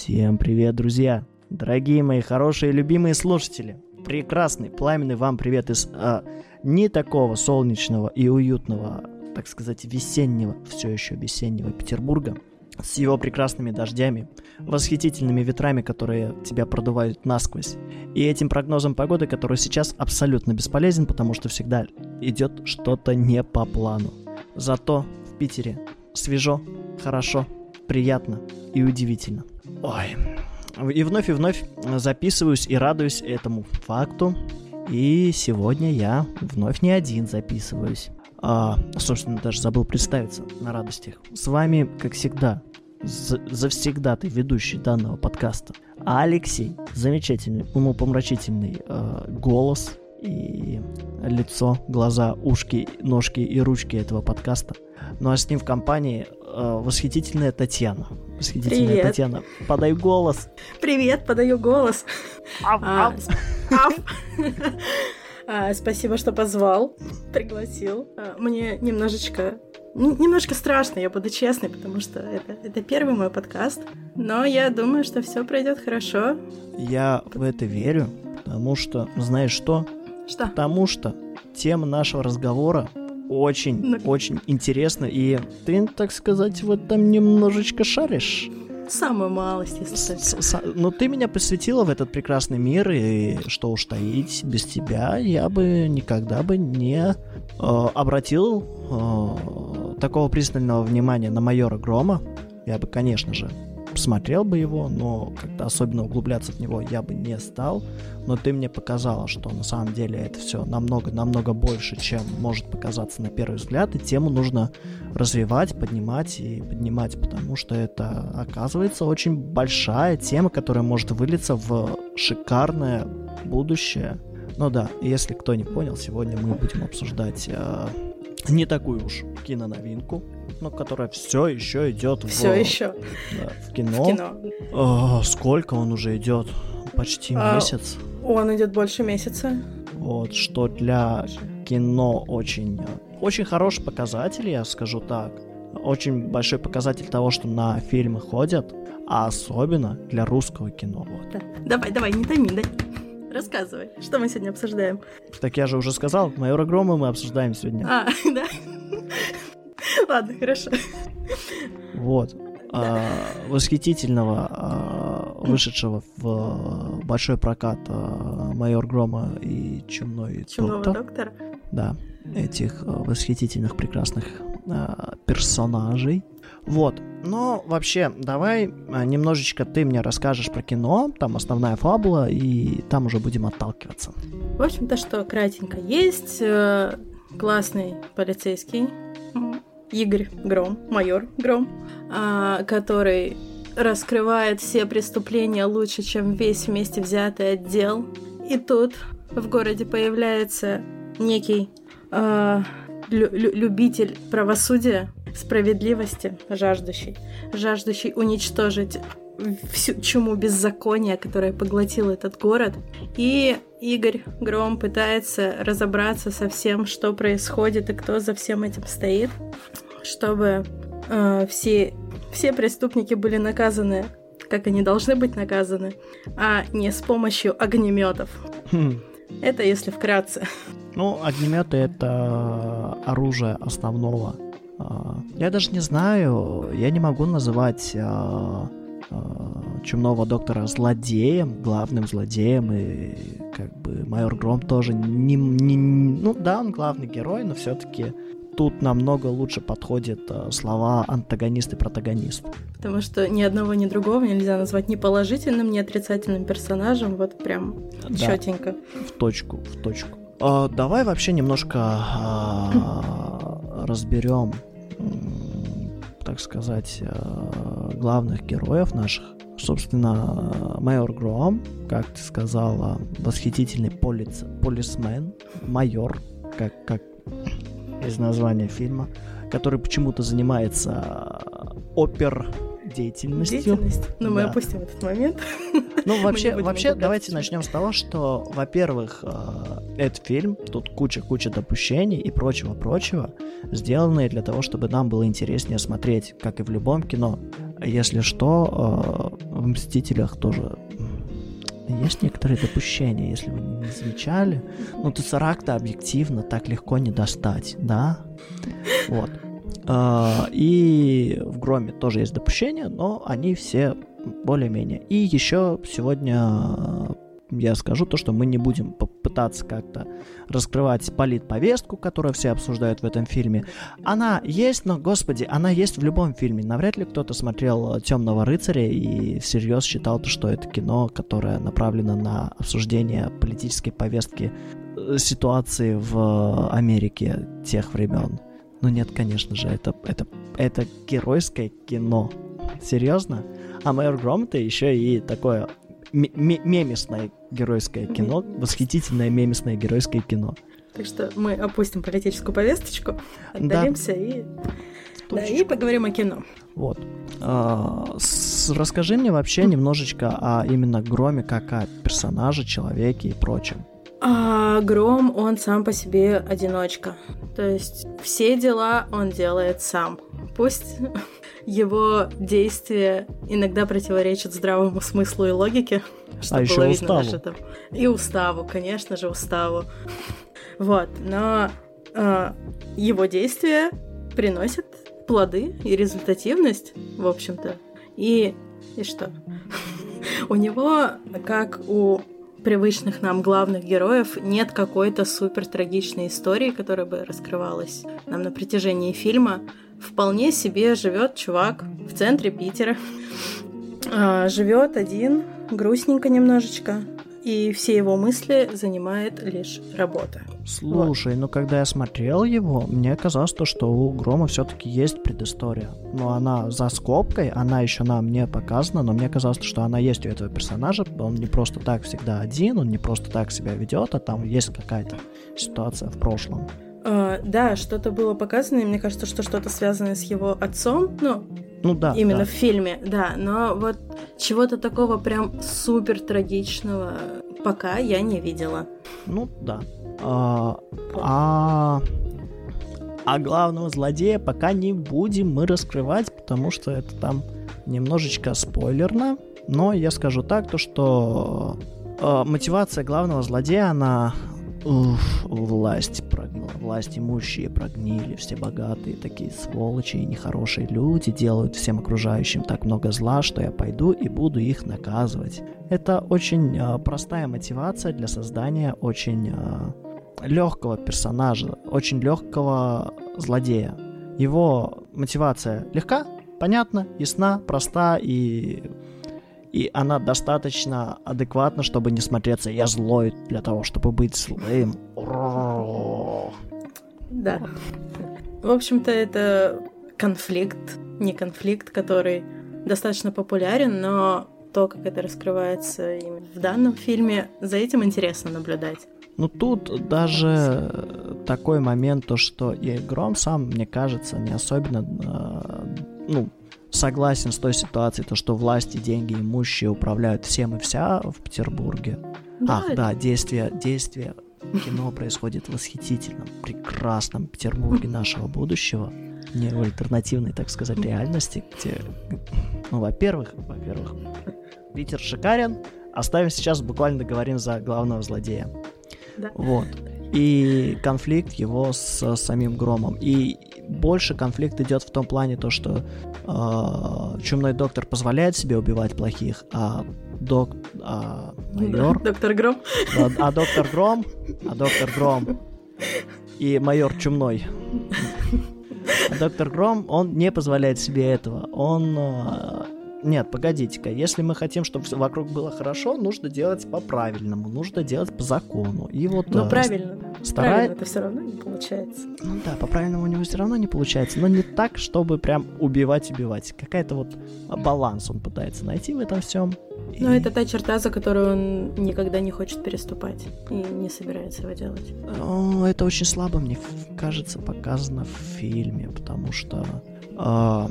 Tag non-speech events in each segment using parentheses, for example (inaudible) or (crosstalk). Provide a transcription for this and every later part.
Всем привет, друзья! Дорогие мои хорошие любимые слушатели! Прекрасный, пламенный вам привет из а, не такого солнечного и уютного, так сказать, весеннего, все еще весеннего Петербурга, с его прекрасными дождями, восхитительными ветрами, которые тебя продувают насквозь, и этим прогнозом погоды, который сейчас абсолютно бесполезен, потому что всегда идет что-то не по плану. Зато в Питере свежо, хорошо, приятно и удивительно. Ой. И вновь и вновь записываюсь и радуюсь этому факту. И сегодня я вновь не один записываюсь. А, собственно, даже забыл представиться на радостях. С вами, как всегда, завсегда ты ведущий данного подкаста. Алексей, замечательный, умопомрачительный э, голос и лицо, глаза, ушки, ножки и ручки этого подкаста. Ну а с ним в компании э, восхитительная Татьяна. Восхитительная Привет. Татьяна. Подай голос. Привет, подаю голос. Ав, А, ав. ав. А, Спасибо, что позвал, пригласил. А, Мне немножечко, н- немножко страшно, я буду честной, потому что это, это первый мой подкаст. Но я думаю, что все пройдет хорошо. Я в это верю, потому что, знаешь что? Что? Потому что тема нашего разговора очень, очень интересна, и ты, так сказать, в этом немножечко шаришь. Самую малость, если С- с- Ну, ты меня посвятила в этот прекрасный мир, и что уж таить, без тебя я бы никогда бы не э, обратил э, такого пристального внимания на майора Грома. Я бы, конечно же, смотрел бы его, но как-то особенно углубляться в него я бы не стал. Но ты мне показала, что на самом деле это все намного-намного больше, чем может показаться на первый взгляд, и тему нужно развивать, поднимать и поднимать, потому что это, оказывается, очень большая тема, которая может вылиться в шикарное будущее. Ну да, если кто не понял, сегодня мы будем обсуждать э, не такую уж киноновинку, но которая все еще идет Все в, еще да, в кино. в кино. О, сколько он уже идет? Почти А, месяц. Он идет больше месяца. Вот, что для кино очень, очень хороший показатель, я скажу так. Очень большой показатель того, что на фильмы ходят, а особенно для русского кино. Вот. Да. Давай, давай, не томи, дай. Рассказывай, что мы сегодня обсуждаем. Так я же уже сказал, майора Грома мы обсуждаем сегодня. А, (laughs) да? Ладно, хорошо. Вот. А, восхитительного, а, вышедшего в большой прокат а, майор Грома и Чумной Чумного доктор. доктора. да, этих э, восхитительных, прекрасных э, персонажей. Вот. Но вообще, давай э, немножечко ты мне расскажешь про кино, там основная фабула, и там уже будем отталкиваться. В общем-то, что кратенько. Есть э, классный полицейский Игорь Гром, майор Гром, а, который раскрывает все преступления лучше, чем весь вместе взятый отдел. И тут в городе появляется некий а, лю- лю- любитель правосудия, справедливости, жаждущий, жаждущий уничтожить всю чуму беззакония, которая поглотила этот город. И Игорь Гром пытается разобраться со всем, что происходит и кто за всем этим стоит, чтобы э, все, все преступники были наказаны, как они должны быть наказаны, а не с помощью огнеметов. Хм. Это если вкратце. Ну, огнеметы это оружие основного. А, Я даже не знаю, я не могу называть а, а, чумного доктора злодеем, главным злодеем, и как бы майор Гром тоже не, не- ну да, он главный герой, но все-таки тут намного лучше подходят слова антагонист и протагонист. Потому что ни одного, ни другого нельзя назвать ни положительным, ни отрицательным персонажем. Вот прям Да. четенько. В точку, в точку. А, давай вообще немножко а, разберем, так сказать, а, главных героев наших. Собственно, майор Гром, как ты сказала, восхитительный полиц, полисмен, майор, как, как из названия фильма, который почему-то занимается опер деятельностью. Деятельность. Но мы Да. опустим этот момент. (laughs) Ну, Мы вообще, вообще давайте начнем с того, что, во-первых, э, этот фильм, тут куча-куча допущений и прочего-прочего, сделанные для того, чтобы нам было интереснее смотреть, как и в любом кино. Если что, э, в «Мстителях» тоже есть некоторые допущения, если вы не замечали. Ну, Тесаракта объективно так легко не достать, да? Вот. А, и в Громе тоже есть допущения, но они все более-менее. И еще сегодня я скажу то, что мы не будем попытаться как-то раскрывать политповестку, которую все обсуждают в этом фильме. Она есть, но, господи, она есть в любом фильме. Навряд ли кто-то смотрел «Темного рыцаря» и всерьез считал, что это кино, которое направлено на обсуждение политической повестки э, ситуации в Америке тех времен. Ну нет, конечно же, это, это, это геройское кино. Серьезно? А «Майор Гром» это еще и такое мемесное геройское кино, восхитительное мемесное геройское кино. Так что мы опустим политическую повесточку, отдалимся да. и, да, и поговорим о кино. Вот. А, с, расскажи мне вообще немножечко о именно Громе как о персонаже, человеке и прочем. А Гром, он сам по себе одиночка. То есть все дела он делает сам. Пусть (laughs) его действия иногда противоречат здравому смыслу и логике, что а было видно уставу. даже там. И уставу, конечно же, уставу. Вот, но э, его действия приносят плоды и результативность, в общем-то. И, и что? (laughs) У него, как у привычных нам главных героев нет какой-то супер трагичной истории, которая бы раскрывалась нам на протяжении фильма. Вполне себе живет чувак в центре Питера. (laughs) А, живет один, грустненько немножечко и все его мысли занимает лишь работа. Слушай, вот. ну когда я смотрел его, мне казалось то, что у Грома все-таки есть предыстория. Но она за скобкой, она еще нам не показана, но мне казалось, что она есть у этого персонажа. Он не просто так всегда один, он не просто так себя ведет, а там есть какая-то ситуация в прошлом. Uh, да, что-то было показано, и мне кажется, что что-то связанное с его отцом, ну, ну да. Именно да. в фильме, да. Но вот чего-то такого прям супер трагичного пока я не видела. Ну да. А, а, а главного злодея пока не будем мы раскрывать, потому что это там немножечко спойлерно. Но я скажу так, то что э, мотивация главного злодея, она Уф, власть прогнила, власть имущие прогнили, все богатые такие сволочи и нехорошие люди делают всем окружающим так много зла, что я пойду и буду их наказывать. Это очень э, простая мотивация для создания очень э, легкого персонажа, очень легкого злодея. Его мотивация легка, понятна, ясна, проста и и она достаточно адекватна, чтобы не смотреться «я злой» для того, чтобы быть злым. Да. В общем-то, это конфликт, не конфликт, который достаточно популярен, но то, как это раскрывается именно в данном фильме, за этим интересно наблюдать. Ну тут даже такой момент, то что и Гром сам, мне кажется, не особенно, э, ну, согласен с той ситуацией, то, что власти, деньги, имущие управляют всем и вся в Петербурге. Да. Ах, да, действие, действие кино происходит в восхитительном, прекрасном Петербурге нашего будущего, не в альтернативной, так сказать, реальности, где, ну, во-первых, во-первых, Питер шикарен, оставим сейчас, буквально договорим за главного злодея. Да. Вот. И конфликт его с самим Громом. И больше конфликт идет в том плане, то, что э, чумной доктор позволяет себе убивать плохих, а док, а майор... (laughs) Доктор Гром. А, а доктор Гром, а доктор Гром и майор Чумной. А (laughs) доктор Гром, он не позволяет себе этого. Он э, нет, погодите-ка, если мы хотим, чтобы вокруг было хорошо, нужно делать по-правильному, нужно делать по закону. И вот... Ну, э, правильно. Старай... Правильно это все равно не получается. Ну да, по-правильному у него все равно не получается, но не так, чтобы прям убивать, убивать. Какая-то вот баланс он пытается найти в этом всем. И... Но это та черта, за которую он никогда не хочет переступать и не собирается его делать. Ну, это очень слабо, мне кажется, показано в фильме, потому что... Э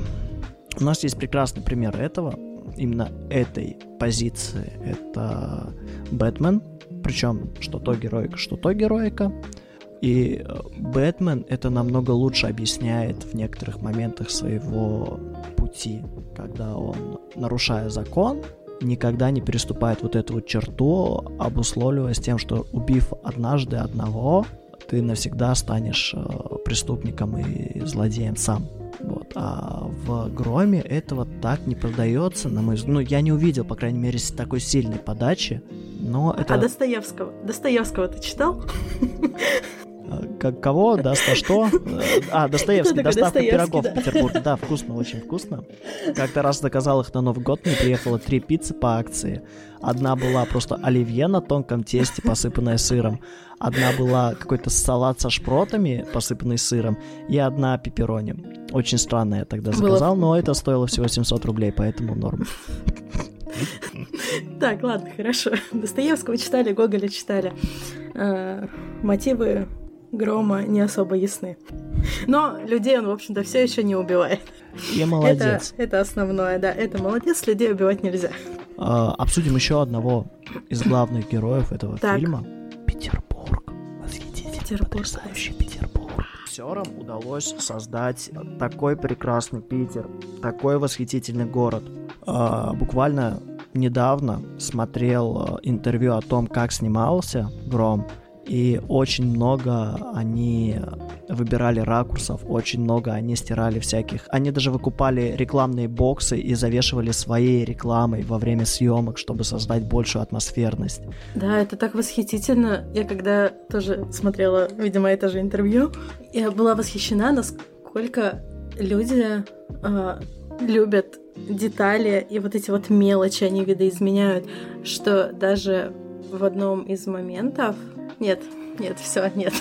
у нас есть прекрасный пример этого, именно этой позиции. Это Бэтмен, причем что то героика, что то героика. И э, Бэтмен это намного лучше объясняет в некоторых моментах своего пути, когда он, нарушая закон, никогда не переступает вот эту вот черту, обусловливаясь тем, что убив однажды одного, ты навсегда станешь э, преступником и злодеем сам. Вот. А в Громе этого так не продается, на мой взгляд. Ну, я не увидел, по крайней мере, такой сильной подачи. Но это... А Достоевского? Достоевского ты читал? (laughs) Как кого? Даст а что? (laughs) А, Достоевский. Доставка пирогов в Петербург. Да, вкусно, очень вкусно. Как-то раз заказал их на Новый год, мне приехало три пиццы по акции. Одна была просто оливье на тонком тесте, посыпанная сыром. Одна была какой-то салат со шпротами, посыпанный сыром. И одна пепперони. Очень странно я тогда заказал, но это стоило всего 700 рублей, поэтому норм. Так, ладно, хорошо. Достоевского читали, Гоголя читали. Э, мотивы Грома не особо ясны. Но людей он, в общем-то, все еще не убивает. И молодец. Это, это основное, да. Это молодец, людей убивать нельзя. А, обсудим еще одного из главных героев этого так. фильма. Петербург. Восхитительный, Петербург. потрясающий Петербург. Актерам удалось создать такой прекрасный Питер, такой восхитительный город. А, буквально недавно смотрел а, интервью о том, как снимался Гром, и очень много они выбирали ракурсов, очень много они стирали всяких... Они даже выкупали рекламные боксы и завешивали своей рекламой во время съемок, чтобы создать большую атмосферность. Да, это так восхитительно. Я когда тоже смотрела, видимо, это же интервью, я была восхищена, насколько люди э, любят детали и вот эти вот мелочи они видоизменяют, что даже в одном из моментов нет, нет, все, нет.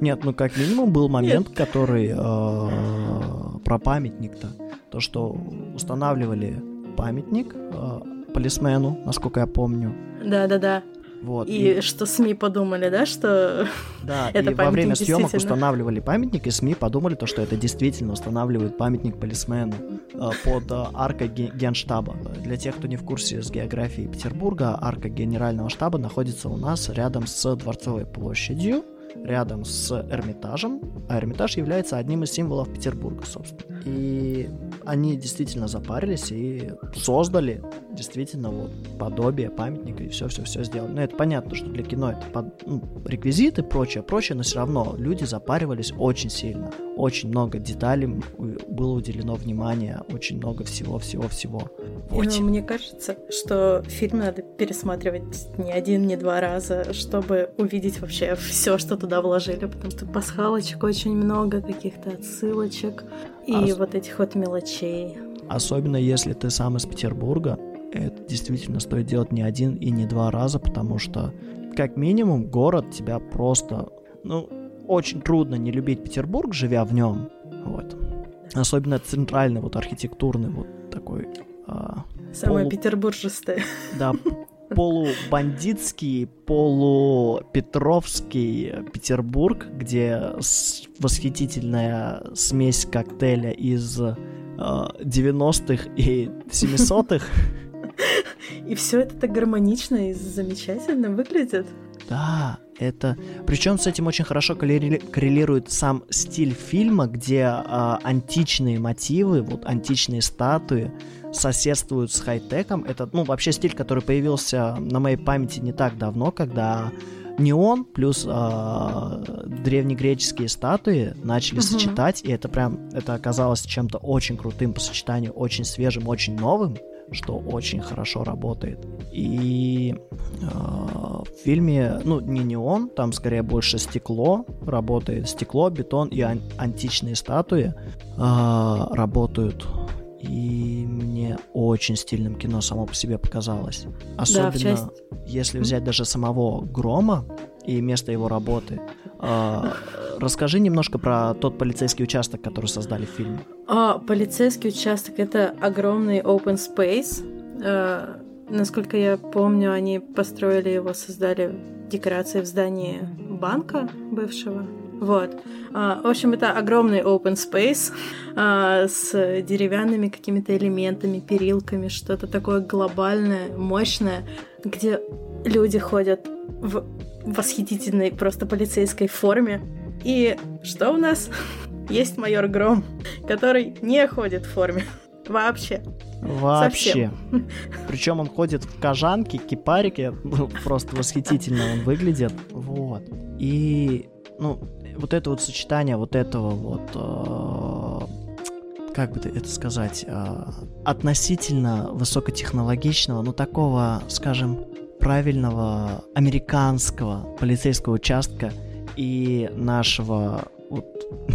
Нет, ну как минимум был момент, нет. который э, про памятник-то. То, что устанавливали памятник э, полисмену, насколько я помню. Да, да, да. Вот, и, и что СМИ подумали, да, что (laughs) да, это и во время съемок устанавливали памятник, и СМИ подумали то, что это действительно устанавливают памятник полисмену э, под э, аркой генштаба. Для тех, кто не в курсе с географией Петербурга, арка генерального штаба находится у нас рядом с Дворцовой площадью, рядом с Эрмитажем, а Эрмитаж является одним из символов Петербурга, собственно. И они действительно запарились и создали действительно вот подобие памятника и все-все-все сделали. Но ну, это понятно, что для кино это под, ну, реквизиты, прочее, прочее, но все равно люди запаривались очень сильно. Очень много деталей было уделено внимание, очень много всего-всего-всего. Вот. Ну, мне кажется, что фильм надо пересматривать не один, не два раза, чтобы увидеть вообще все, что туда вложили, потому что пасхалочек очень много, каких-то отсылочек и а... вот этих вот мелочей. Особенно если ты сам из Петербурга, это действительно стоит делать не один и не два раза, потому что, как минимум, город тебя просто, ну, очень трудно не любить Петербург, живя в нем, вот. Особенно центральный, вот архитектурный, вот такой. А, Самое полу... петербуржистое. Да, (laughs) полубандитский, полупетровский Петербург, где восхитительная смесь коктейля из э, 90-х и 700-х. (laughs) И все это так гармонично и замечательно выглядит. Да, это... Причем с этим очень хорошо коррелирует сам стиль фильма, где э, античные мотивы, вот античные статуи, соседствуют с хай-теком. Это, ну, вообще стиль, который появился на моей памяти не так давно, когда неон плюс э, древнегреческие статуи начали uh-huh. сочетать, и это прям, это оказалось чем-то очень крутым по сочетанию, очень свежим, очень новым, что очень хорошо работает. И э, в фильме, ну, не неон, там скорее больше стекло работает, стекло, бетон и ан- античные статуи э, работают и мне очень стильным кино само по себе показалось. Особенно, да, часть... если взять даже самого Грома и место его работы. Э, расскажи немножко про тот полицейский участок, который создали в фильме. А, полицейский участок это огромный open space. Э, насколько я помню, они построили его, создали декорации в здании банка бывшего. Вот. А, в общем, это огромный open space а, с деревянными какими-то элементами, перилками, что-то такое глобальное, мощное, где люди ходят в восхитительной просто полицейской форме. И что у нас? есть майор Гром, который не ходит в форме. Вообще. Вообще. Причем он ходит в кожанке, кипарике, ну, просто восхитительно он выглядит. Вот. И, ну, вот это вот сочетание вот этого вот, э, как бы это сказать, э, относительно высокотехнологичного, ну, такого, скажем, правильного американского полицейского участка и нашего вот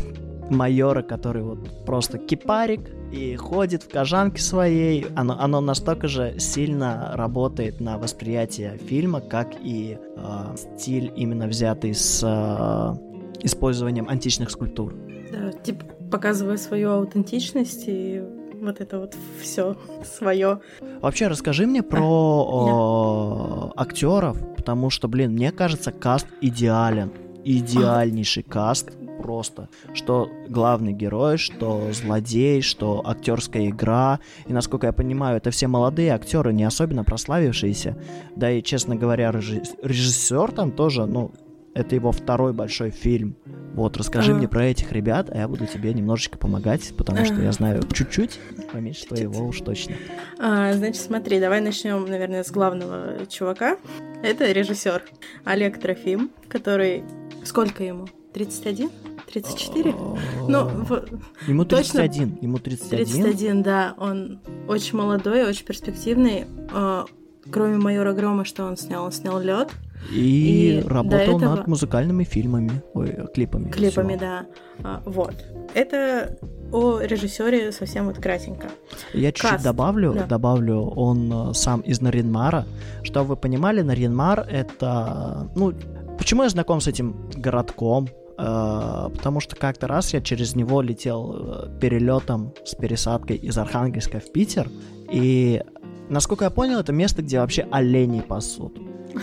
(laughs) майора, который вот просто кипарик и ходит в кожанке своей. Оно, оно настолько же сильно работает на восприятие фильма, как и э, стиль именно взятый с э, использованием античных скульптур. Да, типа показывая свою аутентичность и вот это вот все свое. Вообще, расскажи мне про а, актеров, потому что, блин, мне кажется, каст идеален. Идеальнейший каст просто. Что главный герой, что злодей, что актерская игра. И насколько я понимаю, это все молодые актеры, не особенно прославившиеся. Да и, честно говоря, режиссер там тоже, ну, это его второй большой фильм. Вот, расскажи а. мне про этих ребят, а я буду тебе немножечко помогать, потому что я знаю чуть-чуть, поменьше твоего уж точно. А, значит, смотри, давай начнем, наверное, с главного чувака. Это режиссер Олег Трофим, который... Сколько ему? 31? 34? Ну, ему 31, точно... ему 31. 31, да, он очень молодой, очень перспективный. Кроме майора Грома, что он снял, он снял лед. И, и работал этого... над музыкальными фильмами, ой, клипами. Клипами, всего. да. А, вот. Это о режиссере совсем вот кратенько. Я чуть-чуть добавлю, да. добавлю, он э, сам из Наринмара. Чтобы вы понимали, Наринмар это, ну, почему я знаком с этим городком? Uh, потому что как-то раз я через него летел э, перелетом с пересадкой из Архангельска в Питер, и насколько я понял, это место, где вообще оленей пасут.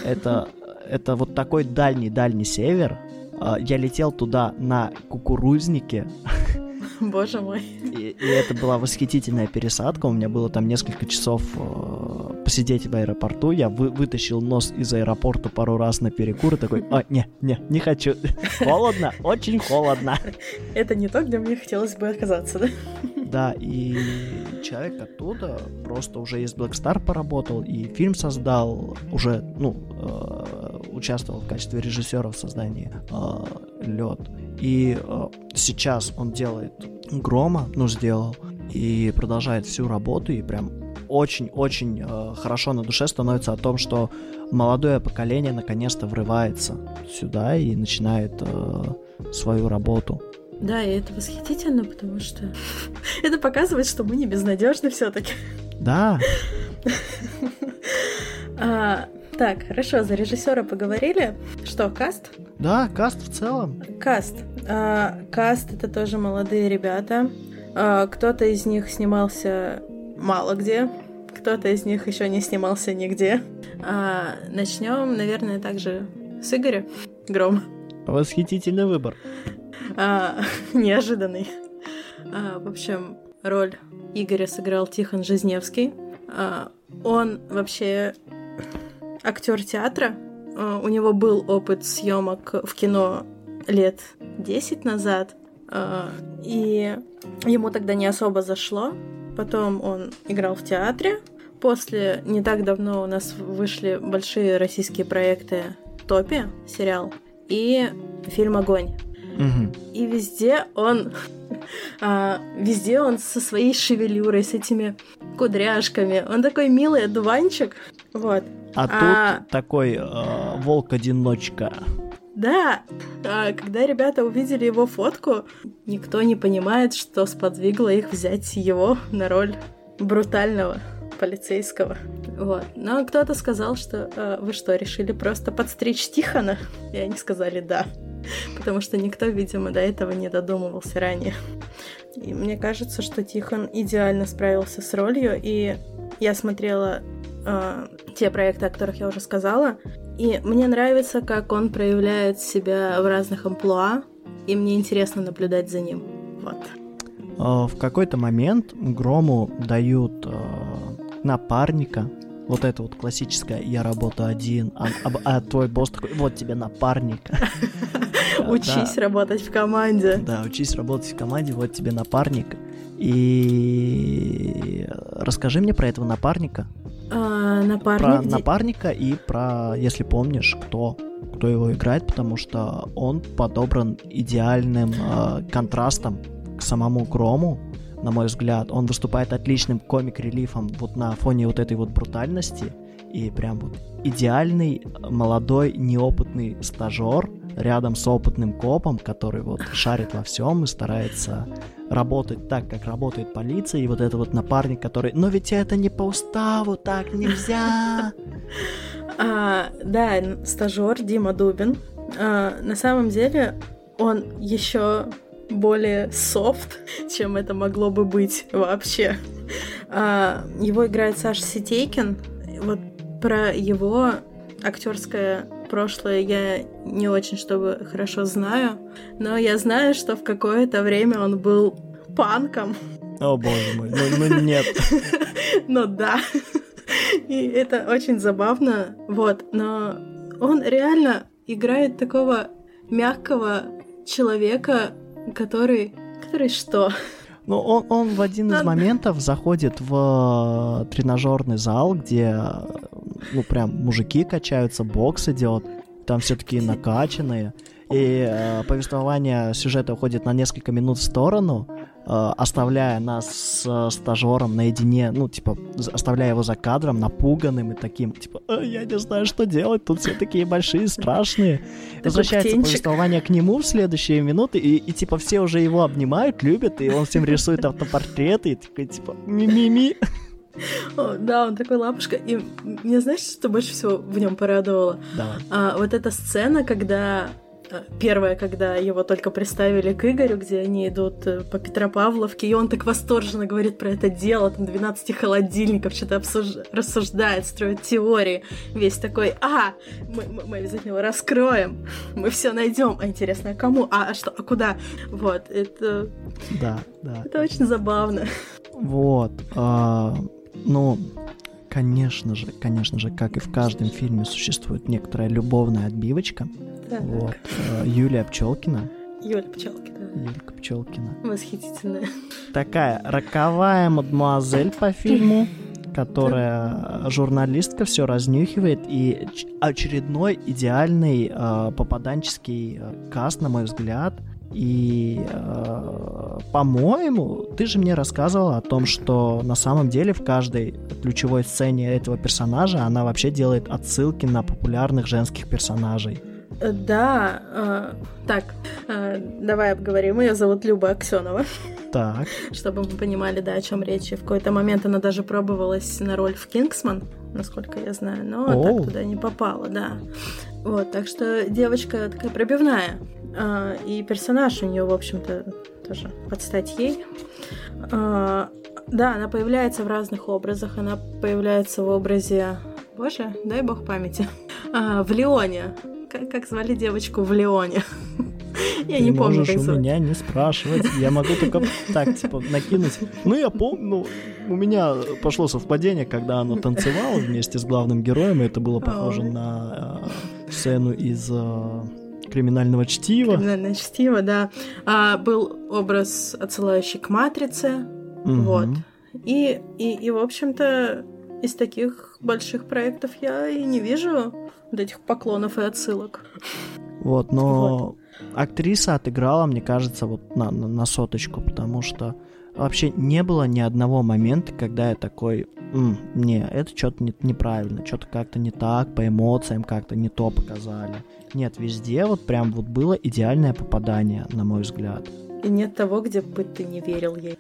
Это это вот такой дальний-дальний север. А, я летел туда на кукурузнике. (laughs) (laughs) Боже мой. И, и это была восхитительная пересадка. У меня было там несколько часов э, посидеть в аэропорту. Я вы, вытащил нос из аэропорта пару раз на перекур и такой, а, не, не, не хочу. (laughs) Холодно, очень холодно. Это не то, где мне хотелось бы оказаться, да? Да, и человек оттуда просто уже из Black Star поработал и фильм создал, уже, ну, э, участвовал в качестве режиссера в создании э, Лед. И э, сейчас он делает Грома, ну, сделал, и продолжает всю работу, и прям очень-очень э, хорошо на душе становится о том, что молодое поколение наконец-то врывается сюда и начинает э, свою работу. Да, и это восхитительно, потому что (laughs) это показывает, что мы не безнадежны все-таки. Да. (laughs) так, хорошо, за режиссера поговорили. Что, каст? Да, каст в целом. Каст. А, каст это тоже молодые ребята. А, кто-то из них снимался мало где, кто-то из них еще не снимался нигде. А, начнем, наверное, также с Игоря Гром. Восхитительный выбор. А, (laughs) неожиданный. А, в общем, роль Игоря сыграл Тихон Жизневский. А, он вообще актер театра. А, у него был опыт съемок в кино лет 10 назад. А, и ему тогда не особо зашло. Потом он играл в театре. После не так давно у нас вышли большие российские проекты Топи, сериал, и фильм Огонь. Угу. И везде он, а, везде он со своей шевелюрой, с этими кудряшками. Он такой милый одуванчик. Вот. А, а тут такой э, волк-одиночка. Да, а, когда ребята увидели его фотку, никто не понимает, что сподвигло их взять его на роль брутального полицейского. Вот. Но кто-то сказал, что э, вы что, решили просто подстричь Тихона? И они сказали да. Потому что никто, видимо, до этого не додумывался ранее. И мне кажется, что Тихон идеально справился с ролью, и я смотрела э, те проекты, о которых я уже сказала, и мне нравится, как он проявляет себя в разных амплуа, и мне интересно наблюдать за ним. Вот. А, в какой-то момент Грому дают э, напарника, Вот это вот классическое «я работаю один», а, а, а твой босс такой «вот тебе напарник». (laughs) Учись работать в команде. Да, учись работать в команде, вот тебе напарник. И расскажи мне про этого напарника. А, напарник. Про напарника и про, если помнишь, кто кто его играет, потому что он подобран идеальным э, контрастом к самому Грому, на мой взгляд. Он выступает отличным комик-релифом вот на фоне вот этой вот брутальности. И прям вот идеальный молодой неопытный стажер рядом с опытным копом, который вот (laughs) шарит во всем и старается работать так, как работает полиция, и вот это вот напарник, который, но ведь это не по уставу, так нельзя. (laughs) А, да, стажер Дима Дубин. А, на самом деле он еще более софт, чем это могло бы быть вообще. А, его играет Саша Ситейкин. Вот про его актерское прошлое я не очень чтобы хорошо знаю, но я знаю, что в какое-то время он был панком. О боже мой, ну, ну нет. (laughs) Ну да. И это очень забавно, вот, но он реально играет такого мягкого человека, который... Который что? Ну, он, он в один из моментов заходит в э, тренажерный зал, где, ну, прям мужики качаются, бокс идет, там все такие накачанные, и э, повествование сюжета уходит на несколько минут в сторону, Э, оставляя нас с э, стажером наедине, ну, типа, оставляя его за кадром, напуганным и таким, типа, э, я не знаю, что делать, тут все такие большие, страшные. Возвращается повествование к нему в следующие минуты, и, и, типа, все уже его обнимают, любят, и он всем рисует автопортреты, и такой, типа, ми-ми-ми. О, да, он такой лапушка. И мне знаешь, что больше всего в нем порадовало? Давай. А, вот эта сцена, когда Э, первое, когда его только представили к Игорю, где они идут э, по Петропавловке, и он так восторженно говорит про это дело, там 12 холодильников, что-то обсуж... рассуждает, строит теории. Весь такой, а, мы, мы, мы обязательно его раскроем, мы все найдем. А интересно, а кому? А, а что, а куда? Вот, это... Да, да. Это очень забавно. Вот. А, ну, конечно же, конечно же, как и в каждом фильме, существует некоторая любовная отбивочка. Так. Вот. Э, Юлия Пчелкина. Юля Пчелкина. Юлька Пчелкина. Восхитительная. Такая роковая мадемуазель по фильму, (laughs) которая журналистка все разнюхивает и очередной идеальный э, попаданческий э, каст, на мой взгляд. И, э, по-моему, ты же мне рассказывала о том, что на самом деле в каждой ключевой сцене этого персонажа она вообще делает отсылки на популярных женских персонажей. Э, да, э, так, э, давай обговорим. Ее зовут Люба Аксенова. Так. (laughs) Чтобы мы понимали, да, о чем речь. И в какой-то момент она даже пробовалась на роль в Кингсман, насколько я знаю, но Оу. так туда не попала, да. Вот, так что девочка такая пробивная. Э, и персонаж у нее, в общем-то, тоже под стать ей. Э, да, она появляется в разных образах. Она появляется в образе Боже, дай бог памяти. (laughs) А, в Леоне как звали девочку в Леоне? (laughs) (laughs) Я не помню, как у меня не спрашивать. Я могу только так, типа, накинуть. Ну, я помню, ну, у меня пошло совпадение, когда она танцевала вместе с главным героем, и это было похоже на э, сцену из э, криминального чтива. Криминальное чтиво, да. А, был образ, отсылающий к матрице. Угу. Вот. И, и, и, в общем-то, из таких больших проектов я и не вижу вот этих поклонов и отсылок. Вот, но вот. Актриса отыграла, мне кажется, вот на, на, на соточку, потому что вообще не было ни одного момента, когда я такой, М, не, это что-то не, неправильно, что-то как-то не так, по эмоциям как-то не то показали. Нет, везде вот прям вот было идеальное попадание, на мой взгляд. И нет того, где бы ты не верил ей.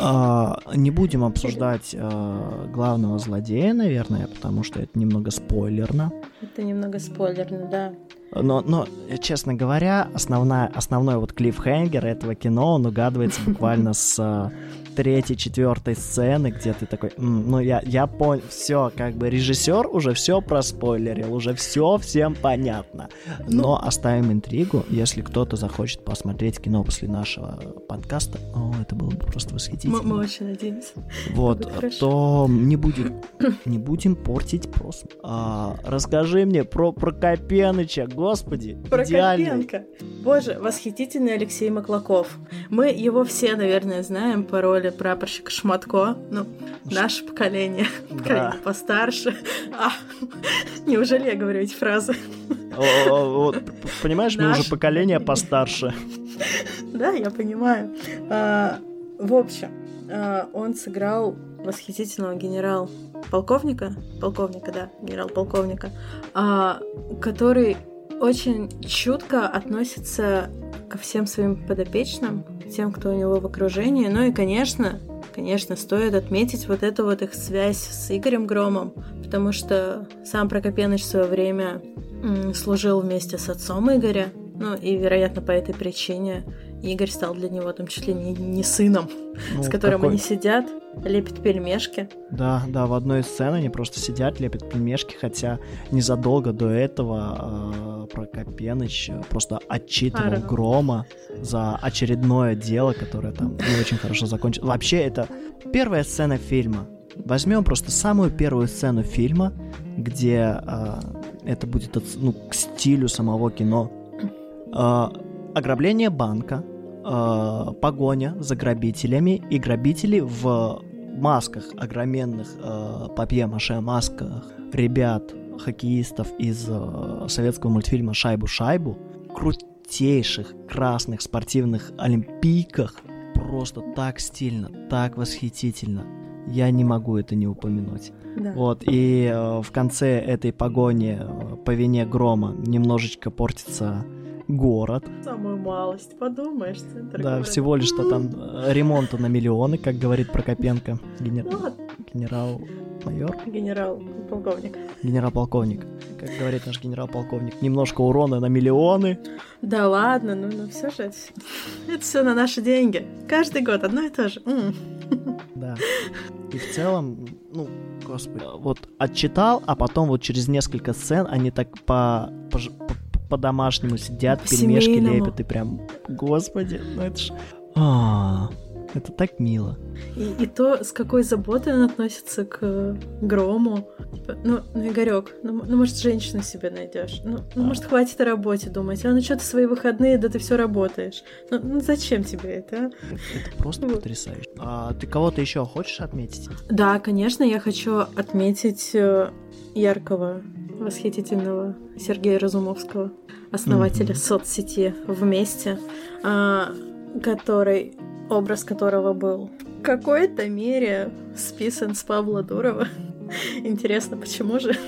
А, не будем обсуждать а, главного злодея, наверное, потому что это немного спойлерно. Это немного спойлерно, да. Но, но, честно говоря, основная, основной вот клиффхенгер этого кино, он угадывается буквально с третьей, четвертой сцены, где ты такой, «М, ну я, я понял, все, как бы режиссер уже все проспойлерил, уже все всем понятно. Но оставим интригу, если кто-то захочет посмотреть кино после нашего подкаста, о, это было бы просто Мы, восхитительно. мы очень надеемся. Вот, то не будем, не будем портить просмотр. А, расскажи мне про Прокопеныча, господи. Прокопенко. Боже, восхитительный Алексей Маклаков. Мы его все, наверное, знаем по роли прапорщика Шматко. Ну, наше поколение. Поколение постарше. А, неужели я говорю эти фразы? О, вот, понимаешь, мы уже поколение постарше. Да, я понимаю. А, в общем, а, он сыграл восхитительного генерал-полковника, полковника, да, генерал-полковника, а, который очень чутко относится ко всем своим подопечным, тем, кто у него в окружении. Ну и, конечно, конечно, стоит отметить вот эту вот их связь с Игорем Громом, потому что сам Прокопеныч в свое время служил вместе с отцом Игоря, ну и, вероятно, по этой причине Игорь стал для него там чуть ли не, не сыном, Ну, с которым какой- они сидят, лепят пельмешки. Да, да, в одной из сцен они просто сидят, лепят пельмешки, хотя незадолго до этого э, Прокопеныч просто отчитывал Орал. Грома за очередное дело, которое там не очень хорошо закончилось. Вообще, это первая сцена фильма. Возьмем просто самую первую сцену фильма, где э, это будет ну, к стилю самого кино. Э, ограбление банка, э, погоня за грабителями, и грабители в масках, огроменных э, папье-маше масках ребят, хоккеистов из э, советского мультфильма «Шайбу-шайбу», крутейших красных спортивных олимпийках, просто так стильно, так восхитительно. Я не могу это не упомянуть. Да. Вот, и э, в конце этой погони э, по вине грома немножечко портится город. Самую малость, подумаешь, центр Да, города. всего лишь-то там э, ремонта на миллионы, как говорит Прокопенко, генер- Ну, вот, генерал-майор, генерал-полковник. генерал-полковник. Как говорит наш генерал-полковник, немножко урона на миллионы. Да ладно, ну, ну все же это, все (laughs) на наши деньги. Каждый год одно и то же. (laughs) Да. И в целом, ну, господи, вот отчитал, а потом вот через несколько сцен они так по, по- по-домашнему сидят, пельмешки лепят, и прям, господи, ну это ж... А, это так мило. И, и то, с какой заботой он относится к грому. Типа, ну, ну, Игорек, ну, ну, может, женщину себе найдешь. Ну, ну, может, хватит о работе думать. А ну что ты свои выходные, да ты все работаешь. Ну, ну, зачем тебе это, а? Это просто Вот. потрясающе. А ты кого-то еще хочешь отметить? Да, конечно, я хочу отметить э, яркого, восхитительного Сергея Разумовского, основателя Мгм. соцсети «Вместе», а, который, образ которого был в какой-то мере списан с Павла Дурова. (laughs) Интересно, почему же? (laughs)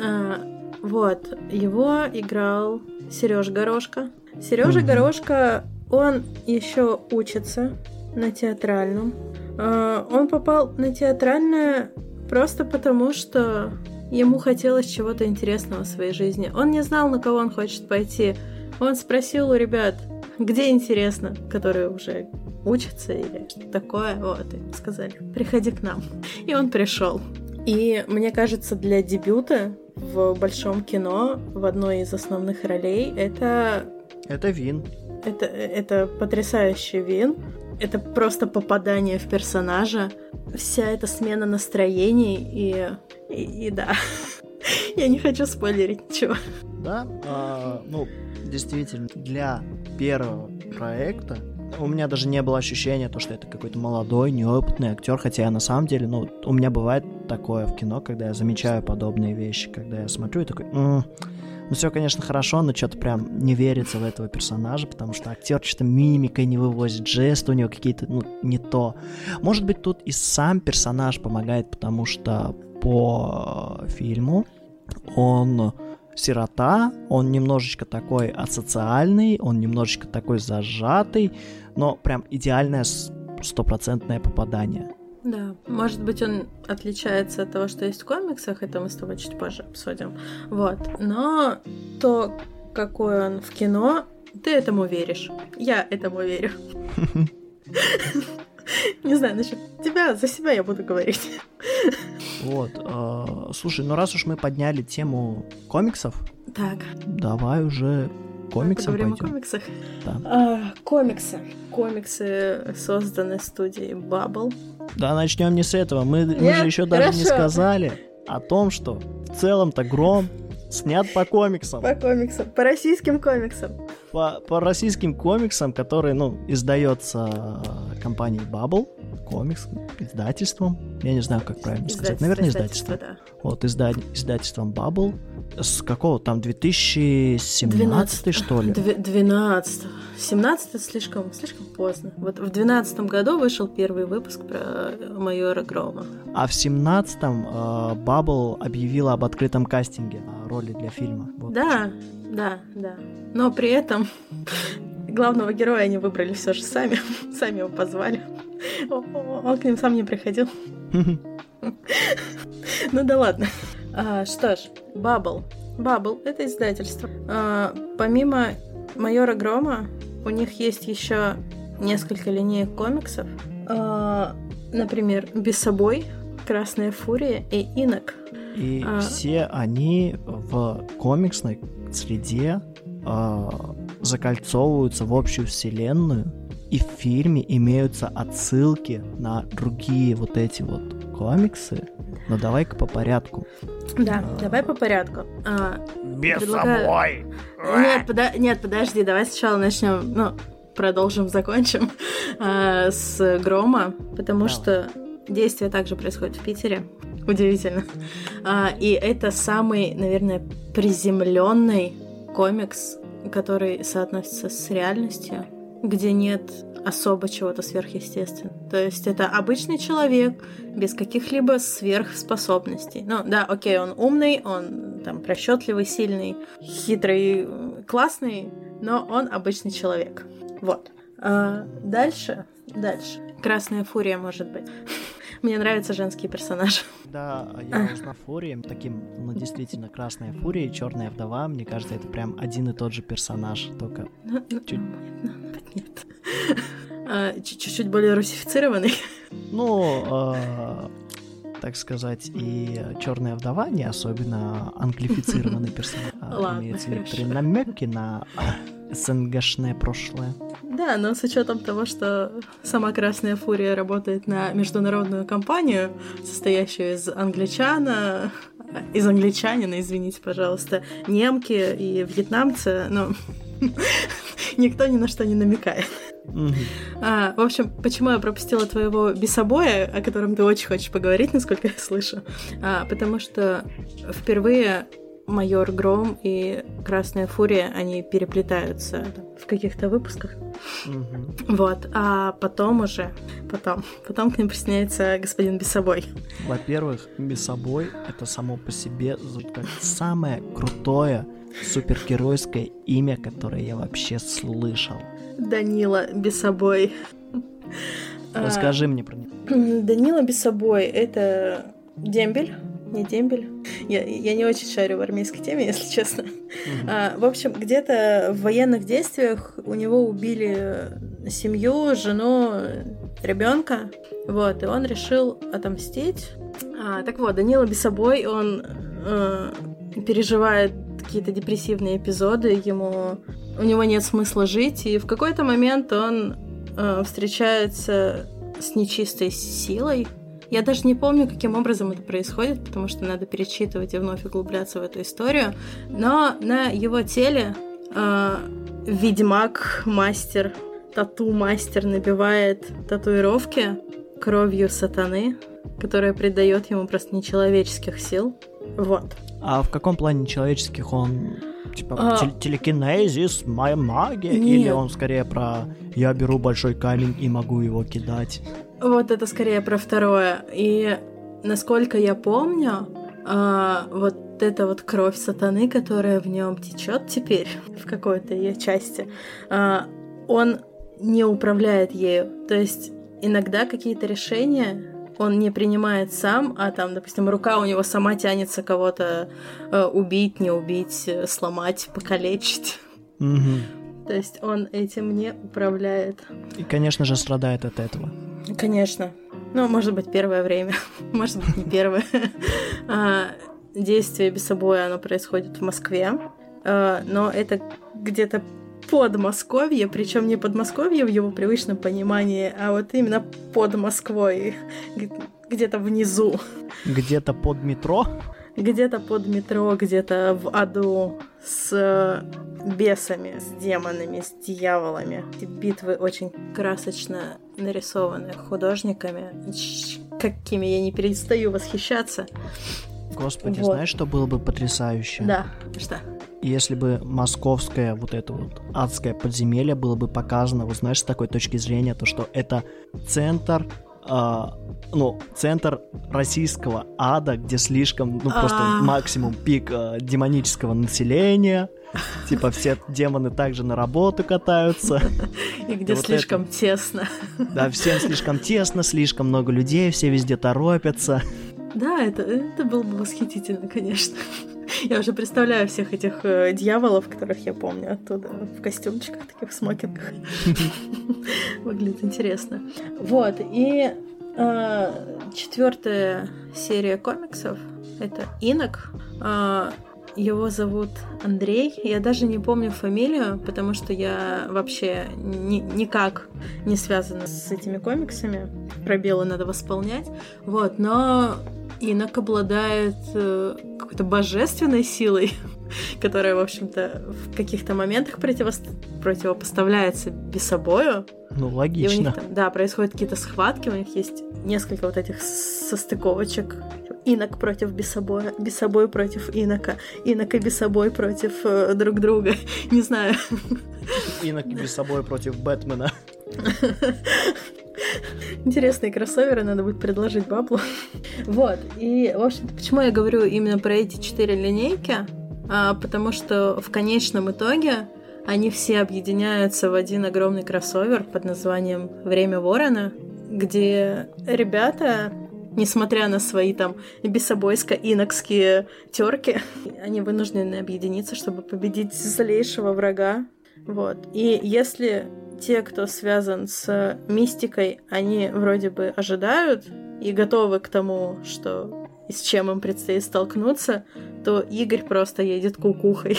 А, Вот, его играл Сереж Горошко. Сережа Мгм. Горошко, он еще учится на театральном. А, Он попал на театральное просто потому, что ему хотелось чего-то интересного в своей жизни. Он не знал, на кого он хочет пойти. Он спросил у ребят, где интересно, которые уже учатся или что такое. Вот, и сказали, приходи к нам. И он пришел. И мне кажется, для дебюта в большом кино в одной из основных ролей это Это Вин. это, это потрясающий вин. Это просто попадание в персонажа. Вся эта смена настроений и... И, и да. (laughs) Я не хочу спойлерить ничего. Да, а, ну, действительно, для первого проекта у меня даже не было ощущения, то, что это какой-то молодой, неопытный актер, хотя я на самом деле, ну, у меня бывает такое в кино, когда я замечаю подобные вещи, когда я смотрю и такой, «М, ну все, конечно, хорошо, но что-то прям не верится в этого персонажа, потому что актер что-то мимикой не вывозит, жесты у него какие-то, ну, не то. Может быть, тут и сам персонаж помогает, потому что по фильму он сирота, он немножечко такой асоциальный, он немножечко такой зажатый, но прям идеальное стопроцентное попадание. Да, может быть, он отличается от того, что есть в комиксах, это мы с тобой чуть позже обсудим. Вот. Но то, какой он в кино, ты этому веришь. Я этому верю. (laughs) (laughs) Не знаю, насчет тебя, за себя я буду говорить. Вот. э, слушай, ну раз уж мы подняли тему комиксов, Так, давай уже к комиксам поговорим о пойдем. комиксах. Да. А, комиксы. Комиксы созданы студией Bubble. Да, начнем не с этого. Мы, мы Нет, же еще даже не сказали о том, что в целом-то Гром снят по комиксам. По комиксам, по российским комиксам. По, по российским комиксам, которые, ну, издается компанией Bubble, комикс, издательством. Я не знаю, как правильно сказать. Наверное, издательство. да. Вот, изда... издательством Bubble. С какого там, 2017 что ли? Дв- 12. 17 слишком, слишком поздно. Вот в 12 году вышел первый выпуск про майора Грома. А в 17-м э, Bubble объявила об открытом кастинге э, роли для фильма. Вот Да, да, да. Но при этом главного героя они выбрали все же сами. (laughs) Сами его позвали. Он к ним сам не приходил. почему. (laughs) Ну да ладно. А, что ж, Бабл. Бабл — это издательство. А, помимо майора Грома, у них есть еще несколько линеек комиксов. А, например, «Без собой», «Красная фурия» и «Инок». И А. все они в комиксной среде э, закольцовываются в общую вселенную, и в фильме имеются отсылки на другие вот эти вот комиксы. Но давай-ка по порядку. Да, А. давай по порядку. А, Без Предлагаю- собой! Нет, пода- нет, подожди, давай сначала начнем, ну, продолжим, закончим (laughs) а, с Грома, потому Давай. что действие также происходит в Питере. Удивительно. А, и это самый, наверное, приземленный комикс, который соотносится с реальностью, где нет особо чего-то сверхъестественного. То есть это обычный человек без каких-либо сверхспособностей. Ну да, окей, он умный, он там расчетливый, сильный, хитрый, классный, но он обычный человек. Вот. А дальше, дальше. Красная фурия, может быть. Мне нравятся женские персонажи. Да, я узнал Фурии, таким, ну, действительно, Красная Фурия и Черная Вдова, мне кажется, это прям один и тот же персонаж, только Чуть- нет. А, чуть- Чуть-чуть более русифицированный. Ну, э, так сказать, и Черная вдова не особенно англифицированный персонаж. а Ладно, Имеется хорошо. некоторые намеки на СНГшное прошлое. Да, но с учетом того, что сама Красная Фурия работает на международную компанию, состоящую из англичана, из англичанина, извините, пожалуйста, немки и вьетнамца, ну, (laughs) никто ни на что не намекает. Мгм. А, в общем, почему я пропустила твоего бесобоя, о котором ты очень хочешь поговорить, насколько я слышу? А, потому что впервые майор Гром и Красная Фурия, они переплетаются в каких-то выпусках. Мгм. Вот, а потом уже, потом, потом к ним присоединяется господин Бесобой. Во-первых, собой это само по себе как самое крутое супергеройское имя, которое я вообще слышал. Данила Бесобой. А, Расскажи мне про него. Данила Бесобой — это дембель, не дембель. Я, я не очень шарю в армейской теме, (laughs) если честно. Мгм. А, в общем, где-то в военных действиях у него убили семью, жену, ребенка. Вот, и он решил отомстить. А, так вот, Данила Бесобой, он э, переживает какие-то депрессивные эпизоды, ему у него нет смысла жить, и в какой-то момент он э, встречается с нечистой силой. Я даже не помню, каким образом это происходит, потому что надо перечитывать и вновь углубляться в эту историю. Но на его теле э, ведьмак, мастер, тату-мастер набивает татуировки кровью сатаны, которая придает ему просто нечеловеческих сил. Вот. А в каком плане человеческих он типа А. тел- телекинезис, моя магия, Нет. или он скорее про я беру большой камень и могу его кидать? Вот это скорее про второе. И насколько я помню, а, вот эта вот кровь сатаны, которая в нем течет теперь в какой-то ее части, а, он не управляет ею. То есть иногда какие-то решения он не принимает сам, а там, допустим, рука у него сама тянется кого-то э, убить, не убить, э, сломать, покалечить. Мгм. То есть он этим не управляет. И, конечно же, страдает от этого. Конечно. Ну, может быть, первое время. (laughs) может быть, не первое. (laughs) А, действие без собой оно происходит в Москве. А, но это где-то Подмосковье, причем не Подмосковье в его привычном понимании, а вот именно под Москвой, (laughs) где-то внизу. Где-то под метро? Где-то под метро, где-то в аду с бесами, с демонами, с дьяволами. Эти битвы очень красочно нарисованы художниками, какими я не перестаю восхищаться. Господи, вот. знаешь, что было бы потрясающе? Да, что? если бы московское вот это вот адское подземелье было бы показано, вот знаешь, с такой точки зрения, то что это центр э, ну, центр российского ада, где слишком, ну, просто а. максимум пик э, демонического населения. Типа все демоны также на работу катаются. И где слишком тесно. Да, всем слишком тесно, слишком много людей, все везде торопятся. Да, это, это было бы восхитительно, конечно. Я уже представляю всех этих э, дьяволов, которых я помню оттуда, в костюмчиках, таких в смокингах. (laughs) Выглядит интересно. Вот, и э, четвертая серия комиксов это Инок. Э, его зовут Андрей. Я даже не помню фамилию, потому что я вообще ни, никак не связана с этими комиксами. Пробелы надо восполнять. Вот, но Инок обладает э, какой-то божественной силой, (laughs) которая, в общем-то, в каких-то моментах противос... противопоставляется бесобою. Ну, логично. И у них там, да, происходят какие-то схватки, у них есть несколько вот этих состыковочек. Инок против бесобоя, бесобой против инока, инок и бесобой против э, друг друга. (laughs) Не знаю. Инок и бесобой против Бэтмена. (laughs) (laughs) Интересные кроссоверы, надо будет предложить баблу. (laughs) вот, и, в общем-то, почему я говорю именно про эти четыре линейки? А, потому что в конечном итоге они все объединяются в один огромный кроссовер под названием «Время ворона», где ребята несмотря на свои там бесобойско-инокские терки, (laughs) они вынуждены объединиться, чтобы победить злейшего врага. Вот. И если те, кто связан с мистикой, они вроде бы ожидают и готовы к тому, что и с чем им предстоит столкнуться, то Игорь просто едет кукухой,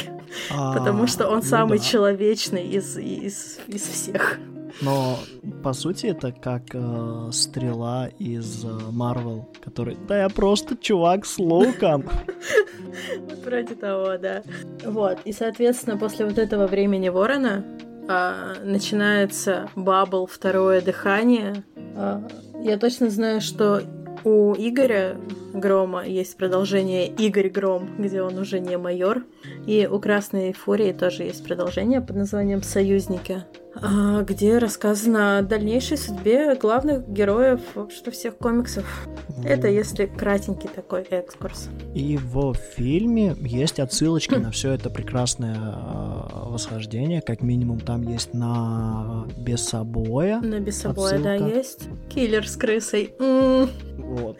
а, (laughs) потому что он ну самый человечный из, из, из всех. Но по сути это как э, стрела из Марвел, э, который да я просто чувак с луком. Вот (laughs) вроде того, да. Вот и соответственно после вот этого времени Ворона а, начинается Бабл, второе дыхание. А, я точно знаю, что у Игоря Грома есть продолжение Игорь Гром, где он уже не майор. И у Красной Фурии тоже есть продолжение под названием Союзники. А, где рассказано о дальнейшей судьбе главных героев что всех комиксов. Это если кратенький такой экскурс. И в фильме есть отсылочки на все это прекрасное а, восхождение. Как минимум там есть на Бесобоя. На Бесобоя, да, есть. Киллер с крысой. Вот.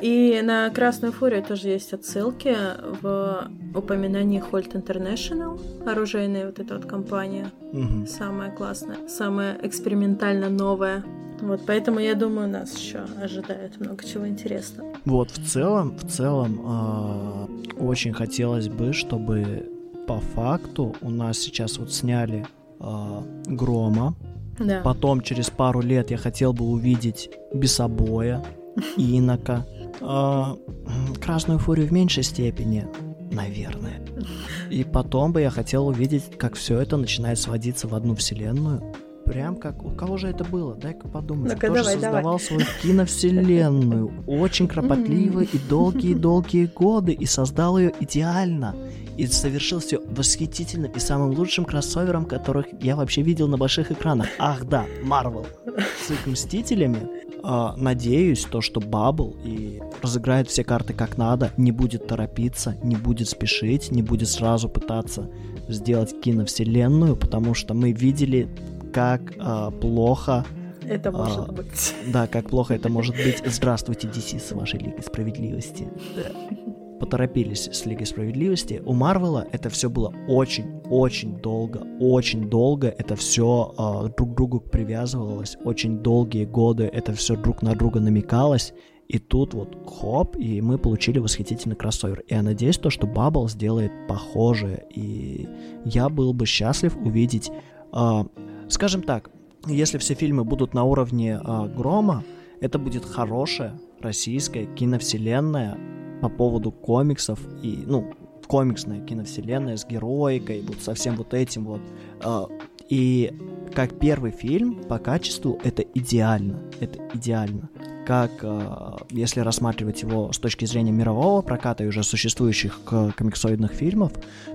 И на Красную Фурию тоже есть отсылки в упоминании Holt International, оружейная вот эта вот компания. Угу. Самая классная, самая экспериментально новая. Вот, поэтому я думаю, нас еще ожидает много чего интересного. Вот, в целом, в целом, э, очень хотелось бы, чтобы по факту у нас сейчас вот сняли э, Грома. Да. Потом через пару лет я хотел бы увидеть Бесобоя, Инока, Красную Фурию в меньшей степени, наверное. И потом бы я хотел увидеть, как все это начинает сводиться в одну вселенную. Прям как... У кого же это было? Дай-ка подумать. Ну-ка, Тоже давай, создавал давай. свою киновселенную очень кропотливо и долгие-долгие годы и создал ее идеально. И совершил все восхитительным и самым лучшим кроссовером, которых я вообще видел на больших экранах. Ах да, Марвел с их Мстителями э, надеюсь, то, что Бабл и разыграет все карты как надо, не будет торопиться, не будет спешить, не будет сразу пытаться сделать киновселенную, потому что мы видели, как э, плохо это может а, быть. Да, как плохо это может быть. (laughs) Здравствуйте, DC, с вашей Лигой Справедливости. Поторопились с Лигой Справедливости. У Марвела это все было очень-очень долго, очень долго это все э, друг к другу привязывалось, очень долгие годы это все друг на друга намекалось, и тут вот хоп, и мы получили восхитительный кроссовер. И я надеюсь, то, что Баббл сделает похожее. И я был бы счастлив увидеть, э, скажем так, если все фильмы будут на уровне э, Грома, это будет хорошая российская киновселенная по поводу комиксов и, ну, комиксная киновселенная с героикой, вот со всем вот этим вот. Э, и как первый фильм по качеству это идеально, это идеально. Как э, если рассматривать его с точки зрения мирового проката и уже существующих комиксоидных фильмов,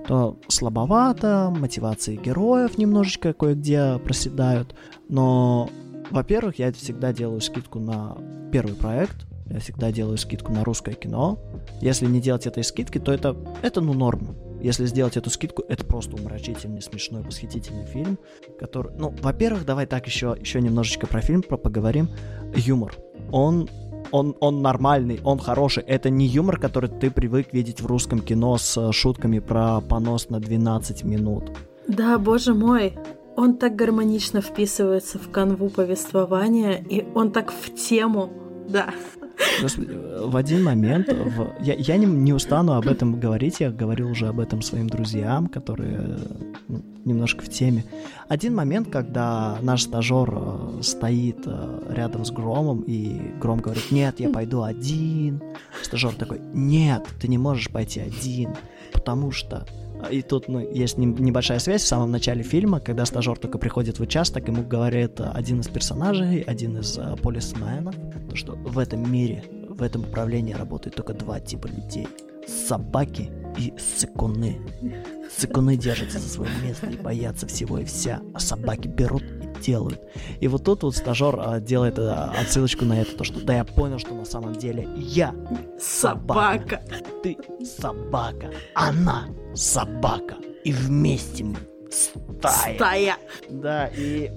то слабовато, мотивации героев немножечко кое-где проседают, но, во-первых, я всегда делаю скидку на первый проект, я всегда делаю скидку на русское кино. Если не делать этой скидки, то это, это ну норм. Если сделать эту скидку, это просто уморочительный, смешной, восхитительный фильм, который... Ну, во-первых, давай так еще, еще немножечко про фильм про поговорим. Юмор. Он он, он нормальный, он хороший. Это не юмор, который ты привык видеть в русском кино с шутками про понос на 12 минут. Да, боже мой, он так гармонично вписывается в канву повествования, и он так в тему, да. В один момент, в... я, я не, не устану об этом говорить, я говорил уже об этом своим друзьям, которые ну, немножко в теме. Один момент, когда наш стажер э, стоит э, рядом с Громом, и Гром говорит, нет, я пойду один. Стажер такой, нет, ты не можешь пойти один, потому что и тут ну, есть небольшая связь в самом начале фильма, когда стажер только приходит в участок, ему говорит один из персонажей, один из uh, полисменов, то, что в этом мире, в этом управлении работают только два типа людей. Собаки и сыкуны. Сыкуны держатся за свое место и боятся всего и вся, а собаки берут и делают. И вот тут вот стажер а, делает а, отсылочку на это, то что да я понял, что на самом деле я собака, собака. ты собака, она собака. И вместе мы стая. Стая. Да, и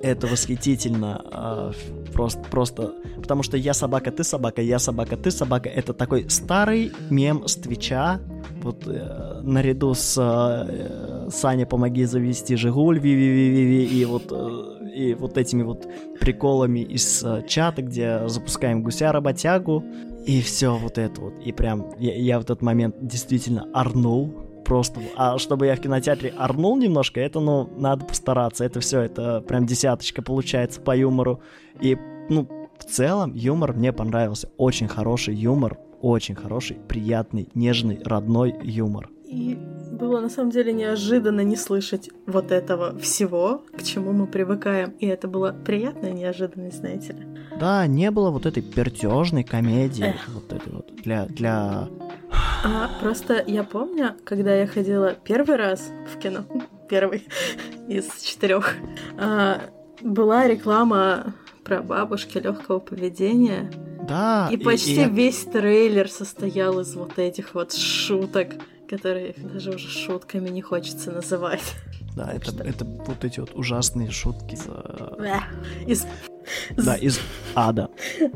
это восхитительно. А, просто, просто, потому что я собака, ты собака, я собака, ты собака. Это такой старый мем с Твича. Вот э, наряду с э, Саня, помоги завести Жигуль, ви ви ви ви ви и вот э, и вот этими вот приколами из э, чата, где запускаем гуся работягу, и все вот это вот. И прям я, я в этот момент действительно орнул просто. А чтобы я в кинотеатре орнул немножко, это, ну, надо постараться. Это все, это прям десяточка получается по юмору. И, ну, в целом юмор мне понравился. Очень хороший юмор, очень хороший, приятный, нежный, родной юмор. И было на самом деле неожиданно не слышать вот этого всего, к чему мы привыкаем. И это была приятная неожиданность, знаете ли. Да, не было вот этой пертежной комедии, Эх. вот этой вот для, для... А, просто я помню, когда я ходила первый раз в кино, (laughs) первый (laughs) из четырех, а, была реклама про бабушки легкого поведения. Да. И почти и... весь трейлер состоял из вот этих вот шуток которые даже уже шутками не хочется называть. Да, это, что... это вот эти вот ужасные шутки. Да, из... Да, из ада.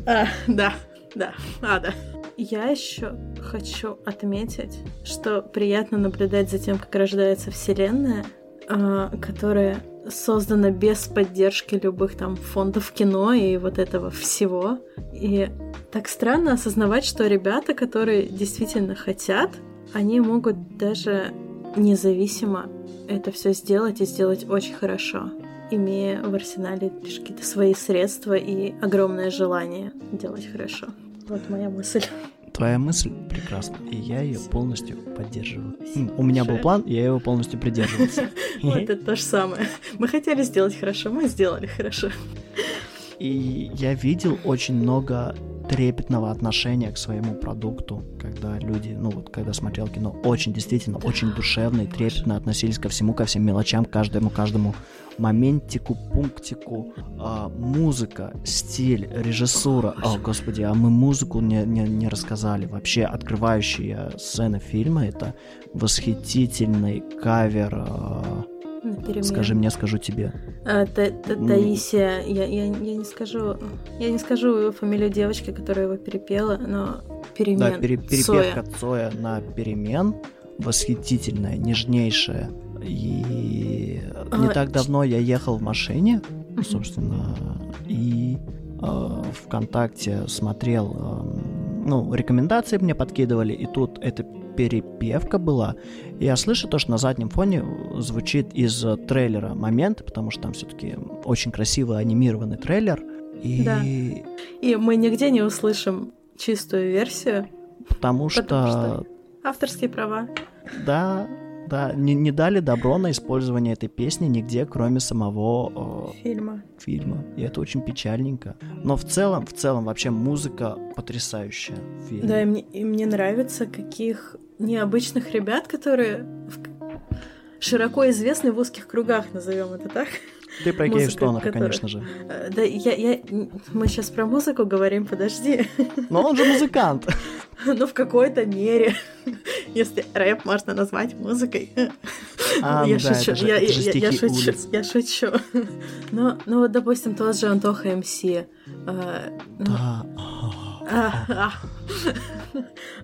А, да, да, ада. Я еще хочу отметить, что приятно наблюдать за тем, как рождается Вселенная, а, которая создана без поддержки любых там фондов кино и вот этого всего. И так странно осознавать, что ребята, которые действительно хотят они могут даже независимо это все сделать и сделать очень хорошо, имея в арсенале лишь какие-то свои средства и огромное желание делать хорошо. Вот моя мысль. Твоя мысль прекрасна, и я ее полностью поддерживаю. У меня был план, я его полностью придерживался. (laughs) Вот это то же самое. Мы хотели сделать хорошо, мы сделали хорошо. И я видел очень много трепетного отношения к своему продукту, когда люди, ну вот, когда смотрел кино, очень действительно, очень душевно и трепетно относились ко всему, ко всем мелочам, каждому, каждому моментику, пунктику, а, музыка, стиль, режиссура. О, господи, а мы музыку не, не, не рассказали. Вообще, открывающая сцена фильма — это восхитительный кавер а, на перемен. Скажи мне, скажу тебе. А, та, та, Таисия, я, я, я не скажу, я не скажу фамилию девочки, которая его перепела, но перемен. Да, пере, перепевка Цоя. Цоя на перемен восхитительная, нежнейшая. И а, не так давно я ехал в машине, собственно, и э, ВКонтакте смотрел, э, ну, рекомендации мне подкидывали, и тут эта перепевка была. Я слышу то, что на заднем фоне звучит из трейлера момент, потому что там все-таки очень красивый анимированный трейлер. И... Да. И мы нигде не услышим чистую версию. Потому что... Потому что авторские права. Да, да, не, не дали добро на использование этой песни нигде, кроме самого э, фильма. фильма. И это очень печальненько. Но в целом, в целом, вообще музыка потрясающая в фильме. Да, и мне, и мне нравится, каких необычных ребят, которые широко известны в узких кругах, назовем это так. Ты про Кейвстонера, который... конечно же. Э, да, я, я... Мы сейчас про музыку говорим, подожди. Но он же музыкант. (laughs) Ну, в какой-то мере. Если рэп можно назвать музыкой. А, я да, шучу, это же, я, это же я, я, шучу, улиц. я шучу. (laughs) Но, ну вот, допустим, тот же Антоха МС. А, ну, Да. (laughs)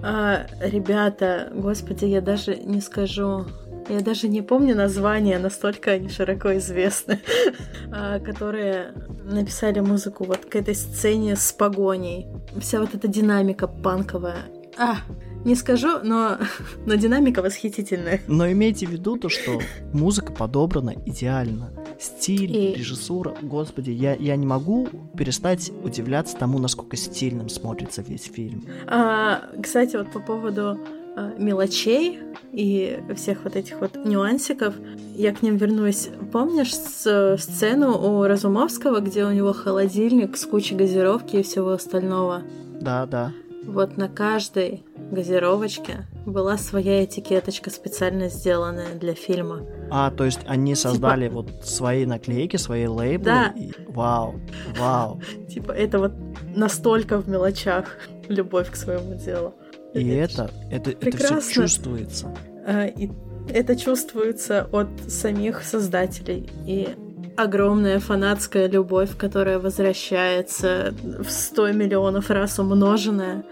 а, Ребята, господи, я даже не скажу. Я даже не помню название, настолько они широко известны, (laughs) а, которые написали музыку вот к этой сцене с погоней. Вся вот эта динамика панковая. А, не скажу, но, (laughs) но динамика восхитительная. Но имейте в виду то, что музыка подобрана идеально. Стиль, И- режиссура, господи, я, я не могу перестать удивляться тому, насколько стильным смотрится весь фильм. А, кстати, вот по поводу а, мелочей и всех вот этих вот нюансиков, я к ним вернусь. Помнишь с- сцену у Разумовского, где у него холодильник с кучей газировки и всего остального? Да, да. Вот на каждой газировочке была своя этикеточка, специально сделанная для фильма. А, то есть они создали вот свои наклейки, свои лейблы. Типа Да. и- Вау, вау. Типа, это вот настолько в мелочах (laughs) любовь к своему делу. И это, это, это все чувствуется. А, И это чувствуется от самих создателей. И огромная фанатская любовь, которая возвращается в 100 миллионов раз умноженная.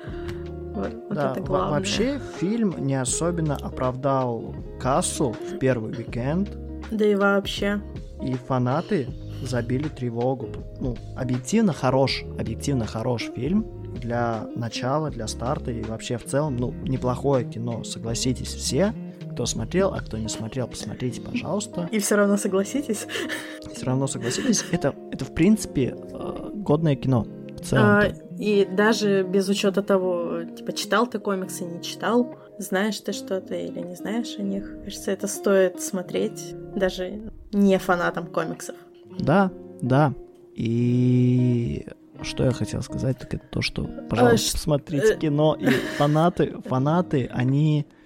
Вот, вот да, это главное. вообще фильм не особенно оправдал кассу в первый уикенд, Да и вообще. и фанаты забили тревогу. Ну, объективно хорош, объективно хорош фильм для начала, для старта и вообще в целом, ну, неплохое кино, согласитесь все. Кто смотрел, а кто не смотрел, посмотрите, пожалуйста. И все равно согласитесь. Все равно согласитесь, это, это в принципе э, годное кино. А, и даже без учета того, типа, читал ты комиксы, не читал, знаешь ты что-то или не знаешь о них. Кажется, это стоит смотреть даже не фанатам комиксов. Да, да. И что я хотел сказать, так это то, что, пожалуйста, ш- посмотрите э. кино. И фанаты, фанаты, они э,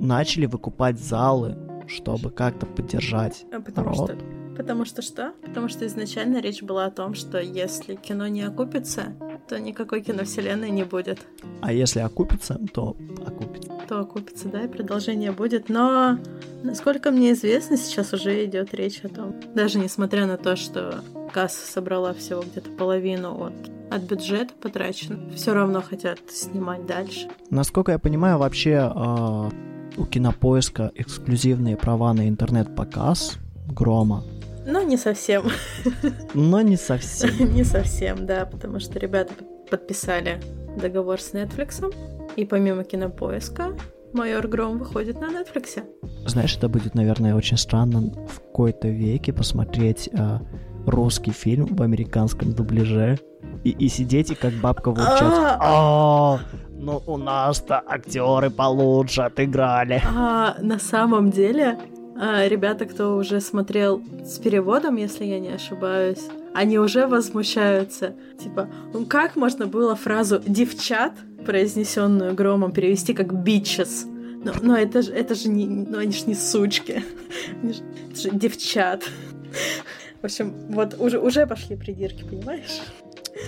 начали выкупать залы, чтобы как-то поддержать А Потому народ. что Потому что что? Потому что изначально речь была о том, что если кино не окупится, то никакой киновселенной не будет. А если окупится, то окупится. То окупится, да, и продолжение будет. Но, насколько мне известно, сейчас уже идет речь о том, даже несмотря на то, что касса собрала всего где-то половину от, от бюджета потрачено, все равно хотят снимать дальше. Насколько я понимаю, вообще э, у кинопоиска эксклюзивные права на интернет-показ Грома. Но не совсем. Но не совсем. (laughs) Не совсем, да, потому что ребята под- подписали договор с Netflix, и помимо кинопоиска Майор Гром выходит на Netflix. Знаешь, это будет, наверное, очень странно в какой-то веке посмотреть э, русский фильм в американском дубляже и, и сидеть и как бабка бурчать. «А, ну у нас-то актеры получше отыграли. А на самом деле, а, ребята, кто уже смотрел с переводом, если я не ошибаюсь, они уже возмущаются. Типа, ну как можно было фразу «девчат», произнесенную громом, перевести как «бичес»? Но, но это же, это же не, ну они же не сучки, (laughs) Они ж- это же девчат. В общем, вот уже, уже пошли придирки, понимаешь?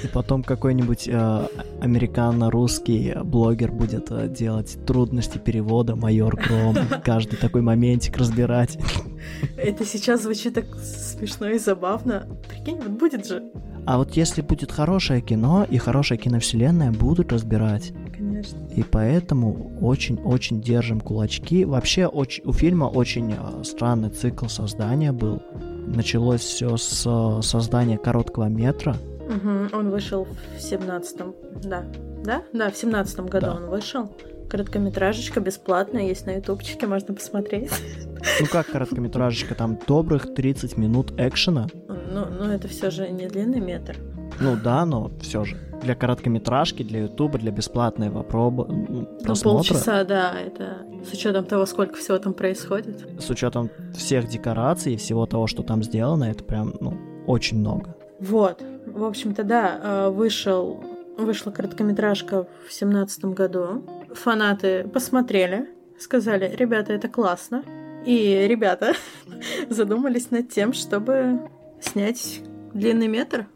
И потом какой-нибудь э, американо-русский блогер будет э, делать трудности перевода майор Гром, (laughs) каждый такой моментик разбирать. Это сейчас звучит так смешно и забавно. Прикинь, вот будет же. А вот если будет хорошее кино и хорошая киновселенная, будут разбирать. Конечно. И поэтому очень-очень держим кулачки. Вообще очень, у фильма очень э, странный цикл создания был. Началось все с э, создания короткого метра. Угу, он вышел в семнадцатом, да. Да? Да, в семнадцатом году Да. он вышел. Короткометражечка бесплатная, есть на ютубчике, можно посмотреть. Ну как короткометражечка, там добрых 30 минут экшена. Ну, ну это все же не длинный метр. Ну да, но все же. Для короткометражки, для ютуба, для бесплатного проба- Ну, просмотра, полчаса, да, это с учетом того, сколько всего там происходит. с учетом всех декораций и всего того, что там сделано, это прям, ну, очень много. Вот. В общем-то, да, э, вышел, вышла короткометражка в семнадцатом году. Фанаты посмотрели, сказали, ребята, это классно. И ребята (laughs) задумались над тем, чтобы снять длинный метр,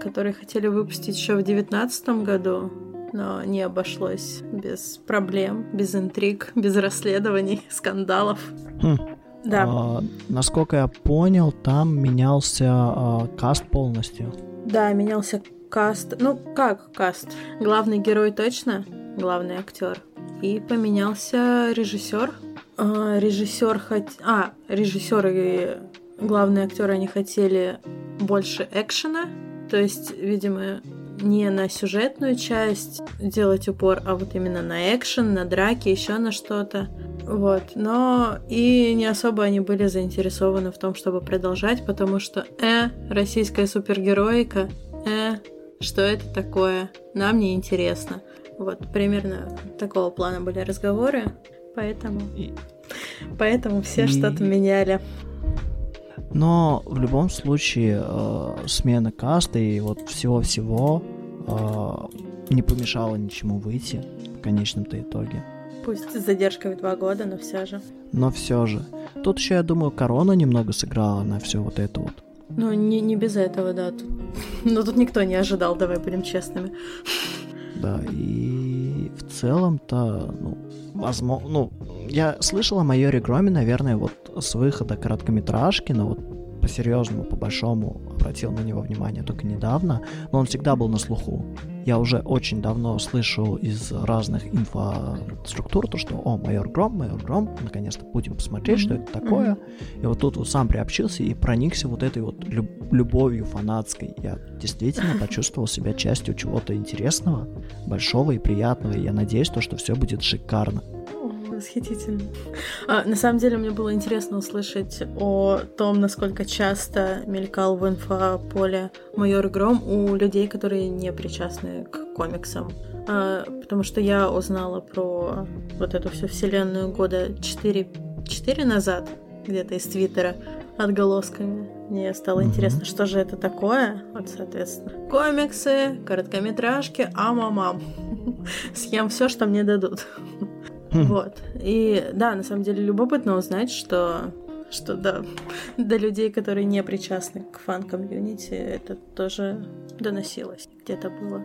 который хотели выпустить еще в девятнадцатом году, но не обошлось без проблем, без интриг, (laughs) без расследований, (laughs) скандалов. Хм. Да. А, насколько я понял, там менялся а, каст полностью. Да, менялся каст. Ну, как каст? Главный герой точно, главный актер. И поменялся режиссер. А, режиссер хот... А, режиссер и главный актер они хотели больше экшена. То есть, видимо, не на сюжетную часть делать упор, а вот именно на экшен, на драки, еще на что-то. Вот, но и не особо они были заинтересованы в том, чтобы продолжать, потому что, э, российская супергероика, э, что это такое, нам не интересно. Вот, примерно такого плана были разговоры, поэтому, поэтому все что-то меняли. Но в любом случае э, смена каста и вот всего-всего э, не помешало ничему выйти в конечном-то итоге. Пусть с задержкой в два года, но все же. Но все же. Тут еще, я думаю, корона немного сыграла на все вот это вот. Ну, не, не без этого, да. Тут... (laughs) Но тут никто не ожидал, давай будем честными. Да, и в целом-то, ну, возможно, ну, я слышал о майоре Громе, наверное, вот с выхода короткометражки, но вот по-серьезному, по-большому обратил на него внимание только недавно, но он всегда был на слуху. Я уже очень давно слышу из разных инфоструктур то, что «О, майор Гром, майор Гром, наконец-то будем посмотреть, что Мгм, это такое». И вот тут вот сам приобщился и проникся вот этой вот люб- любовью фанатской. Я действительно почувствовал себя частью чего-то интересного, большого и приятного, и я надеюсь, то, что все будет шикарно. Восхитительно. А, на самом деле, мне было интересно услышать о том, насколько часто мелькал в инфополе майор Гром у людей, которые не причастны к комиксам. А, потому что я узнала про вот эту всю вселенную года 4, 4 назад, где-то из Твиттера, отголосками. Мне стало Мгм. интересно, что же это такое. Вот, соответственно, комиксы, короткометражки, амамам. (laughs) Съем все, что мне дадут. Хм. Вот. И да, на самом деле любопытно узнать, что что да, (laughs) до людей, которые не причастны к фан-комьюнити, это тоже доносилось. Где-то было.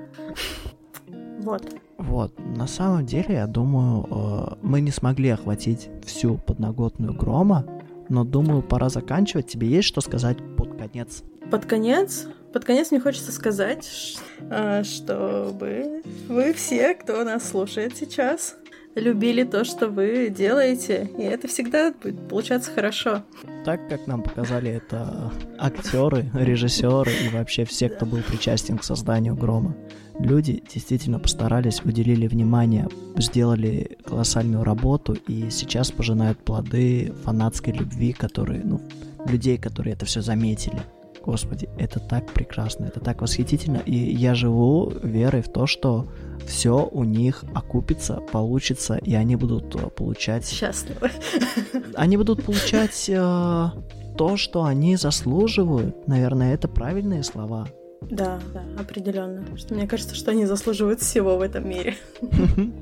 Вот. Вот, на самом деле, я думаю, э, мы не смогли охватить всю подноготную грома, но думаю, пора заканчивать. Тебе есть что сказать под конец? Под конец, под конец мне хочется сказать, а, чтобы вы все, кто нас слушает сейчас, любили то, что вы делаете, и это всегда будет получаться хорошо. Так как нам показали это актеры, режиссеры и вообще все, кто был причастен к созданию грома. Люди действительно постарались, уделили внимание, сделали колоссальную работу и сейчас пожинают плоды фанатской любви, которые, ну, людей, которые это все заметили. Господи, это так прекрасно, это так восхитительно, и я живу верой в то, что все у них окупится, получится, и они будут э, получать Счастливы. (laughs) они будут получать э, то, что они заслуживают. Наверное, это правильные слова. Да, да, определенно. Что мне кажется, что они заслуживают всего в этом мире. (laughs)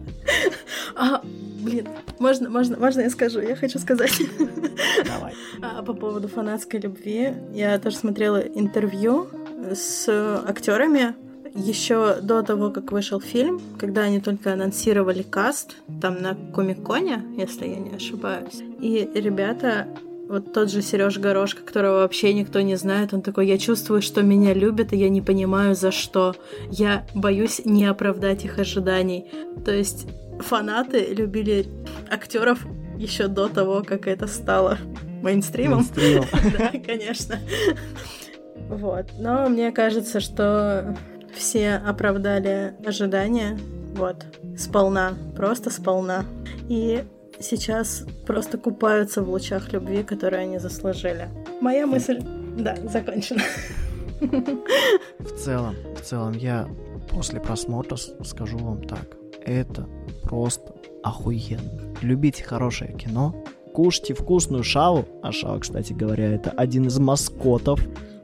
А, блин, можно, можно, можно я скажу? Я хочу сказать. Давай. (laughs) А, по поводу фанатской любви. Я тоже смотрела интервью с актерами еще до того, как вышел фильм, когда они только анонсировали каст, там на Комик-Коне, если я не ошибаюсь. И ребята вот тот же Сереж Горошка, которого вообще никто не знает, он такой, я чувствую, что меня любят, и я не понимаю за что. Я боюсь не оправдать их ожиданий. То есть фанаты любили актеров еще до того, как это стало мейнстримом. Мейнстримом. (laughs) Да, конечно. Вот. Но мне кажется, что все оправдали ожидания. Вот. Сполна. Просто сполна. И сейчас просто купаются в лучах любви, которые они заслужили. Моя мысль, да, закончена. В целом, в целом, я после просмотра скажу вам так. Это просто охуенно. Любите хорошее кино, кушайте вкусную шаву, а шава, кстати говоря, это один из маскотов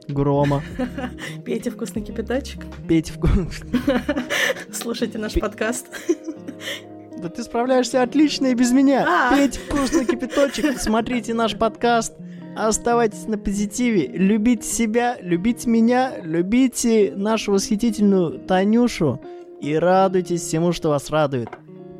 Грома. (laughs) Пейте вкусный кипяточек. Пейте вкус... (laughs) Слушайте наш подкаст. Да ты справляешься отлично и без меня. А. Пейте вкусный кипяточек, смотрите наш подкаст. Оставайтесь на позитиве, любите себя, любите меня, любите нашу восхитительную Танюшу и радуйтесь всему, что вас радует.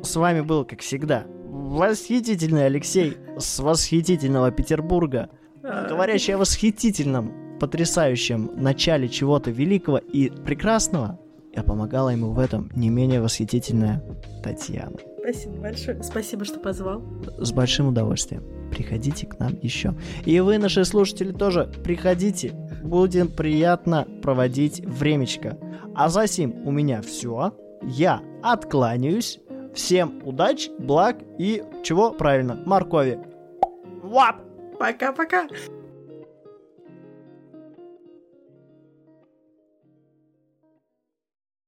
С вами был, как всегда, восхитительный Алексей с восхитительного Петербурга, говорящий о восхитительном, потрясающем начале чего-то великого и прекрасного. Я помогала ему в этом не менее восхитительная Татьяна. Спасибо большое. Спасибо, что позвал. С большим удовольствием. Приходите к нам еще. И вы, наши слушатели, тоже приходите. Будем приятно проводить времечко. А за сим у меня все. Я откланяюсь. Всем удач, благ и чего правильно? Моркови. Вап! Пока-пока.